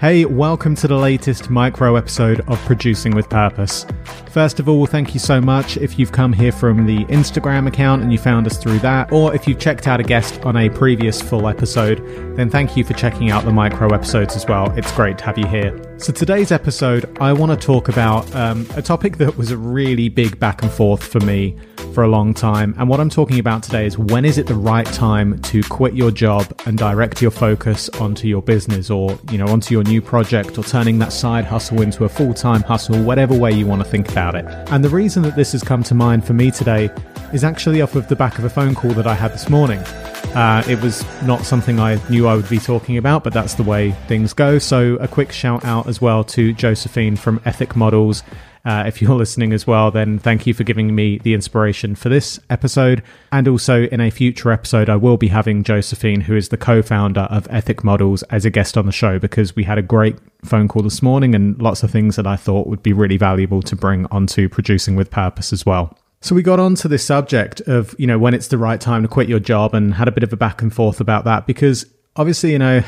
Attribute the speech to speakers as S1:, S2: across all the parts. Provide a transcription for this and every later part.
S1: Hey, welcome to the latest micro episode of Producing with Purpose. First of all, thank you so much if you've come here from the Instagram account and you found us through that, or if you've checked out a guest on a previous full episode, then thank you for checking out the micro episodes as well. It's great to have you here. So, today's episode, I want to talk about um, a topic that was a really big back and forth for me for a long time. And what I'm talking about today is when is it the right time to quit your job and direct your focus onto your business or, you know, onto your new project or turning that side hustle into a full time hustle, whatever way you want to think about it. And the reason that this has come to mind for me today is actually off of the back of a phone call that I had this morning. Uh, it was not something I knew I would be talking about, but that's the way things go. So, a quick shout out as well to Josephine from Ethic Models. Uh, if you're listening as well, then thank you for giving me the inspiration for this episode. And also, in a future episode, I will be having Josephine, who is the co founder of Ethic Models, as a guest on the show because we had a great phone call this morning and lots of things that I thought would be really valuable to bring onto producing with purpose as well. So we got on to this subject of, you know, when it's the right time to quit your job and had a bit of a back and forth about that because obviously, you know,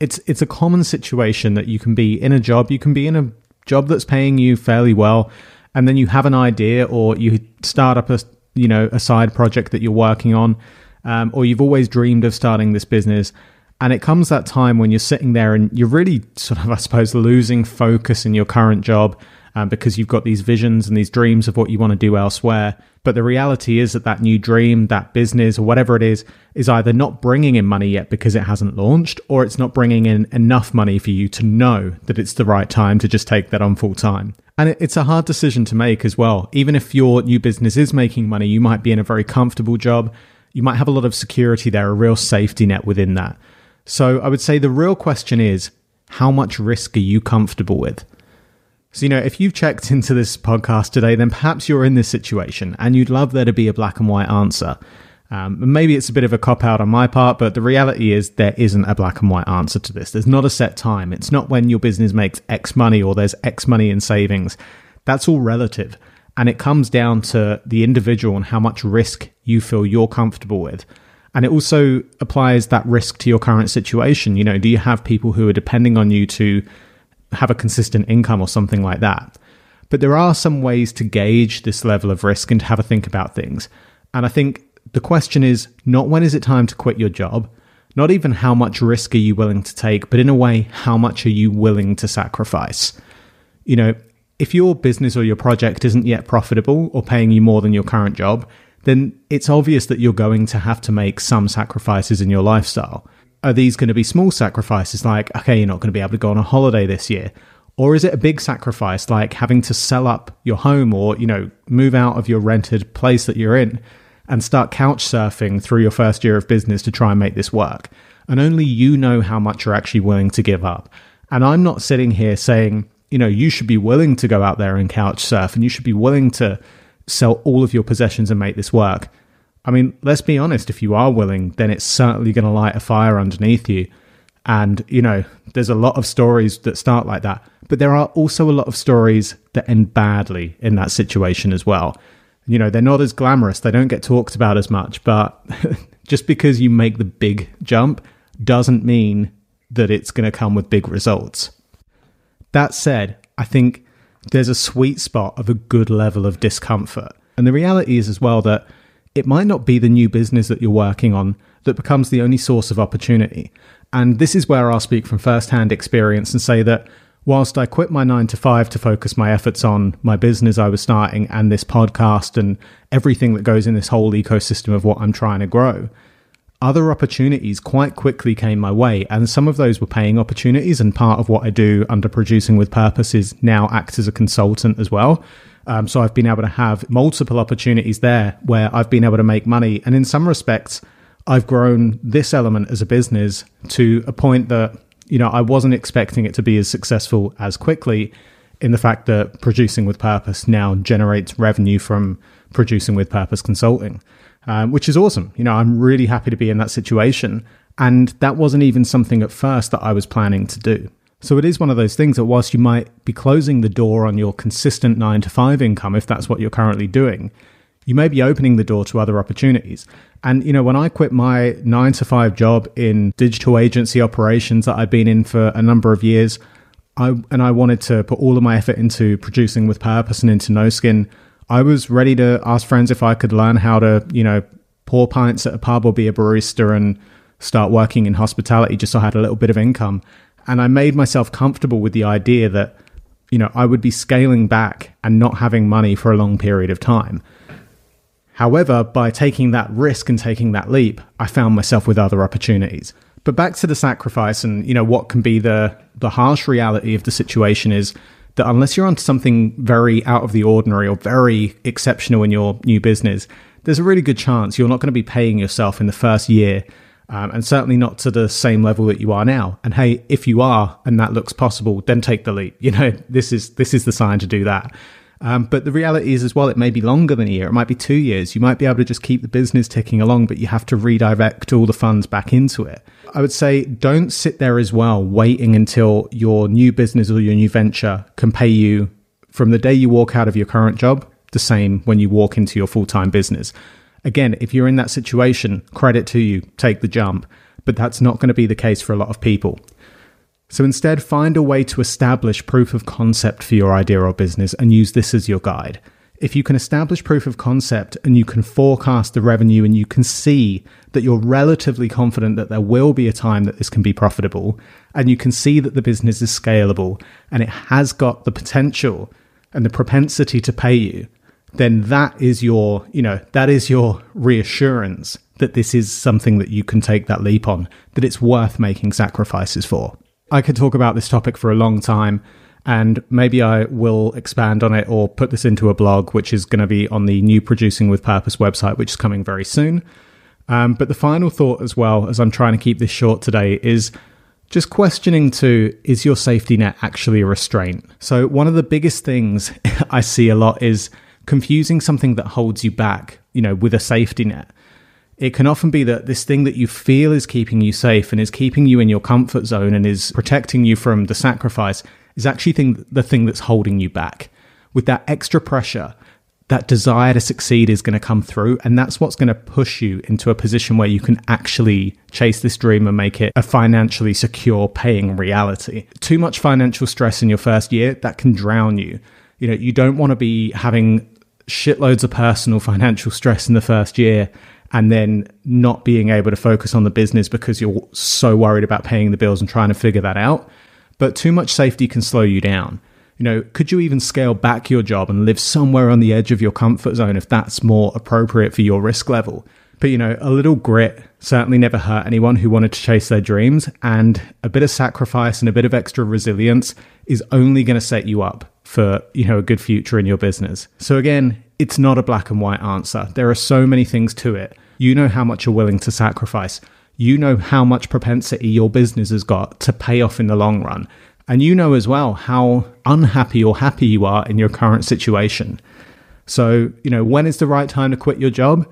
S1: it's it's a common situation that you can be in a job, you can be in a job that's paying you fairly well and then you have an idea or you start up a, you know, a side project that you're working on um, or you've always dreamed of starting this business and it comes that time when you're sitting there and you're really sort of, I suppose, losing focus in your current job um, because you've got these visions and these dreams of what you want to do elsewhere. But the reality is that that new dream, that business, or whatever it is, is either not bringing in money yet because it hasn't launched, or it's not bringing in enough money for you to know that it's the right time to just take that on full time. And it's a hard decision to make as well. Even if your new business is making money, you might be in a very comfortable job. You might have a lot of security there, a real safety net within that. So I would say the real question is how much risk are you comfortable with? So, you know, if you've checked into this podcast today, then perhaps you're in this situation and you'd love there to be a black and white answer. Um, maybe it's a bit of a cop out on my part, but the reality is there isn't a black and white answer to this. There's not a set time. It's not when your business makes X money or there's X money in savings. That's all relative. And it comes down to the individual and how much risk you feel you're comfortable with. And it also applies that risk to your current situation. You know, do you have people who are depending on you to have a consistent income or something like that. But there are some ways to gauge this level of risk and to have a think about things. And I think the question is not when is it time to quit your job, not even how much risk are you willing to take, but in a way, how much are you willing to sacrifice? You know, if your business or your project isn't yet profitable or paying you more than your current job, then it's obvious that you're going to have to make some sacrifices in your lifestyle are these going to be small sacrifices like, okay, you're not going to be able to go on a holiday this year? Or is it a big sacrifice like having to sell up your home or, you know, move out of your rented place that you're in and start couch surfing through your first year of business to try and make this work? And only you know how much you're actually willing to give up. And I'm not sitting here saying, you know, you should be willing to go out there and couch surf and you should be willing to sell all of your possessions and make this work. I mean, let's be honest, if you are willing, then it's certainly going to light a fire underneath you. And, you know, there's a lot of stories that start like that. But there are also a lot of stories that end badly in that situation as well. You know, they're not as glamorous, they don't get talked about as much. But just because you make the big jump doesn't mean that it's going to come with big results. That said, I think there's a sweet spot of a good level of discomfort. And the reality is as well that it might not be the new business that you're working on that becomes the only source of opportunity. And this is where I'll speak from firsthand experience and say that whilst I quit my nine to five to focus my efforts on my business I was starting and this podcast and everything that goes in this whole ecosystem of what I'm trying to grow, other opportunities quite quickly came my way. And some of those were paying opportunities. And part of what I do under Producing with Purpose is now act as a consultant as well. Um, so I've been able to have multiple opportunities there where I've been able to make money. And in some respects, I've grown this element as a business to a point that, you know, I wasn't expecting it to be as successful as quickly in the fact that producing with purpose now generates revenue from producing with purpose consulting, um, which is awesome. You know, I'm really happy to be in that situation. And that wasn't even something at first that I was planning to do. So it is one of those things that whilst you might be closing the door on your consistent nine to five income, if that's what you're currently doing, you may be opening the door to other opportunities. And, you know, when I quit my nine to five job in digital agency operations that I'd been in for a number of years, I, and I wanted to put all of my effort into producing with purpose and into no skin, I was ready to ask friends if I could learn how to, you know, pour pints at a pub or be a barista and start working in hospitality just so I had a little bit of income. And I made myself comfortable with the idea that, you know, I would be scaling back and not having money for a long period of time. However, by taking that risk and taking that leap, I found myself with other opportunities. But back to the sacrifice and, you know, what can be the the harsh reality of the situation is that unless you're onto something very out of the ordinary or very exceptional in your new business, there's a really good chance you're not going to be paying yourself in the first year um, and certainly not to the same level that you are now. And hey, if you are and that looks possible, then take the leap. You know, this is this is the sign to do that. Um, but the reality is, as well, it may be longer than a year. It might be two years. You might be able to just keep the business ticking along, but you have to redirect all the funds back into it. I would say don't sit there as well, waiting until your new business or your new venture can pay you from the day you walk out of your current job, the same when you walk into your full time business. Again, if you're in that situation, credit to you, take the jump. But that's not going to be the case for a lot of people. So instead, find a way to establish proof of concept for your idea or business and use this as your guide. If you can establish proof of concept and you can forecast the revenue and you can see that you're relatively confident that there will be a time that this can be profitable and you can see that the business is scalable and it has got the potential and the propensity to pay you, then that is your, you know, that is your reassurance that this is something that you can take that leap on, that it's worth making sacrifices for. I could talk about this topic for a long time, and maybe I will expand on it or put this into a blog, which is going to be on the new Producing with Purpose website, which is coming very soon. Um, but the final thought, as well, as I'm trying to keep this short today, is just questioning to is your safety net actually a restraint? So, one of the biggest things I see a lot is confusing something that holds you back, you know, with a safety net. It can often be that this thing that you feel is keeping you safe and is keeping you in your comfort zone and is protecting you from the sacrifice is actually thing, the thing that's holding you back. With that extra pressure, that desire to succeed is going to come through. And that's what's going to push you into a position where you can actually chase this dream and make it a financially secure paying reality. Too much financial stress in your first year, that can drown you. You know, you don't want to be having shitloads of personal financial stress in the first year and then not being able to focus on the business because you're so worried about paying the bills and trying to figure that out. But too much safety can slow you down. You know, could you even scale back your job and live somewhere on the edge of your comfort zone if that's more appropriate for your risk level? But you know, a little grit certainly never hurt anyone who wanted to chase their dreams, and a bit of sacrifice and a bit of extra resilience is only going to set you up for, you know, a good future in your business. So again, it's not a black and white answer. There are so many things to it. You know how much you're willing to sacrifice. You know how much propensity your business has got to pay off in the long run. And you know as well how unhappy or happy you are in your current situation. So, you know, when is the right time to quit your job?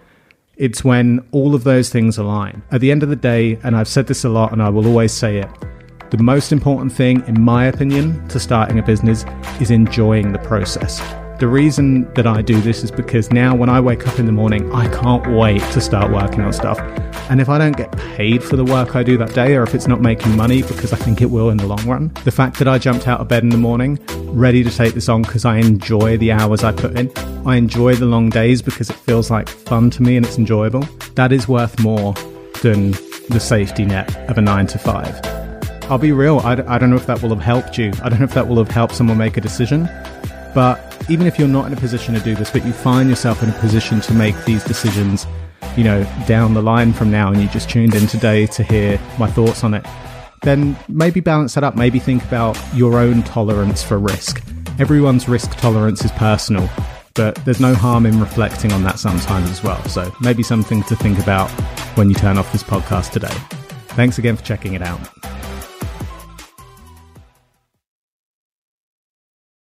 S1: It's when all of those things align. At the end of the day, and I've said this a lot and I will always say it, the most important thing, in my opinion, to starting a business is enjoying the process. The reason that I do this is because now when I wake up in the morning, I can't wait to start working on stuff. And if I don't get paid for the work I do that day, or if it's not making money, because I think it will in the long run, the fact that I jumped out of bed in the morning, ready to take this on because I enjoy the hours I put in, I enjoy the long days because it feels like fun to me and it's enjoyable, that is worth more than the safety net of a nine to five. I'll be real, I, I don't know if that will have helped you. I don't know if that will have helped someone make a decision. But even if you're not in a position to do this, but you find yourself in a position to make these decisions, you know, down the line from now, and you just tuned in today to hear my thoughts on it, then maybe balance that up. Maybe think about your own tolerance for risk. Everyone's risk tolerance is personal, but there's no harm in reflecting on that sometimes as well. So maybe something to think about when you turn off this podcast today. Thanks again for checking it out.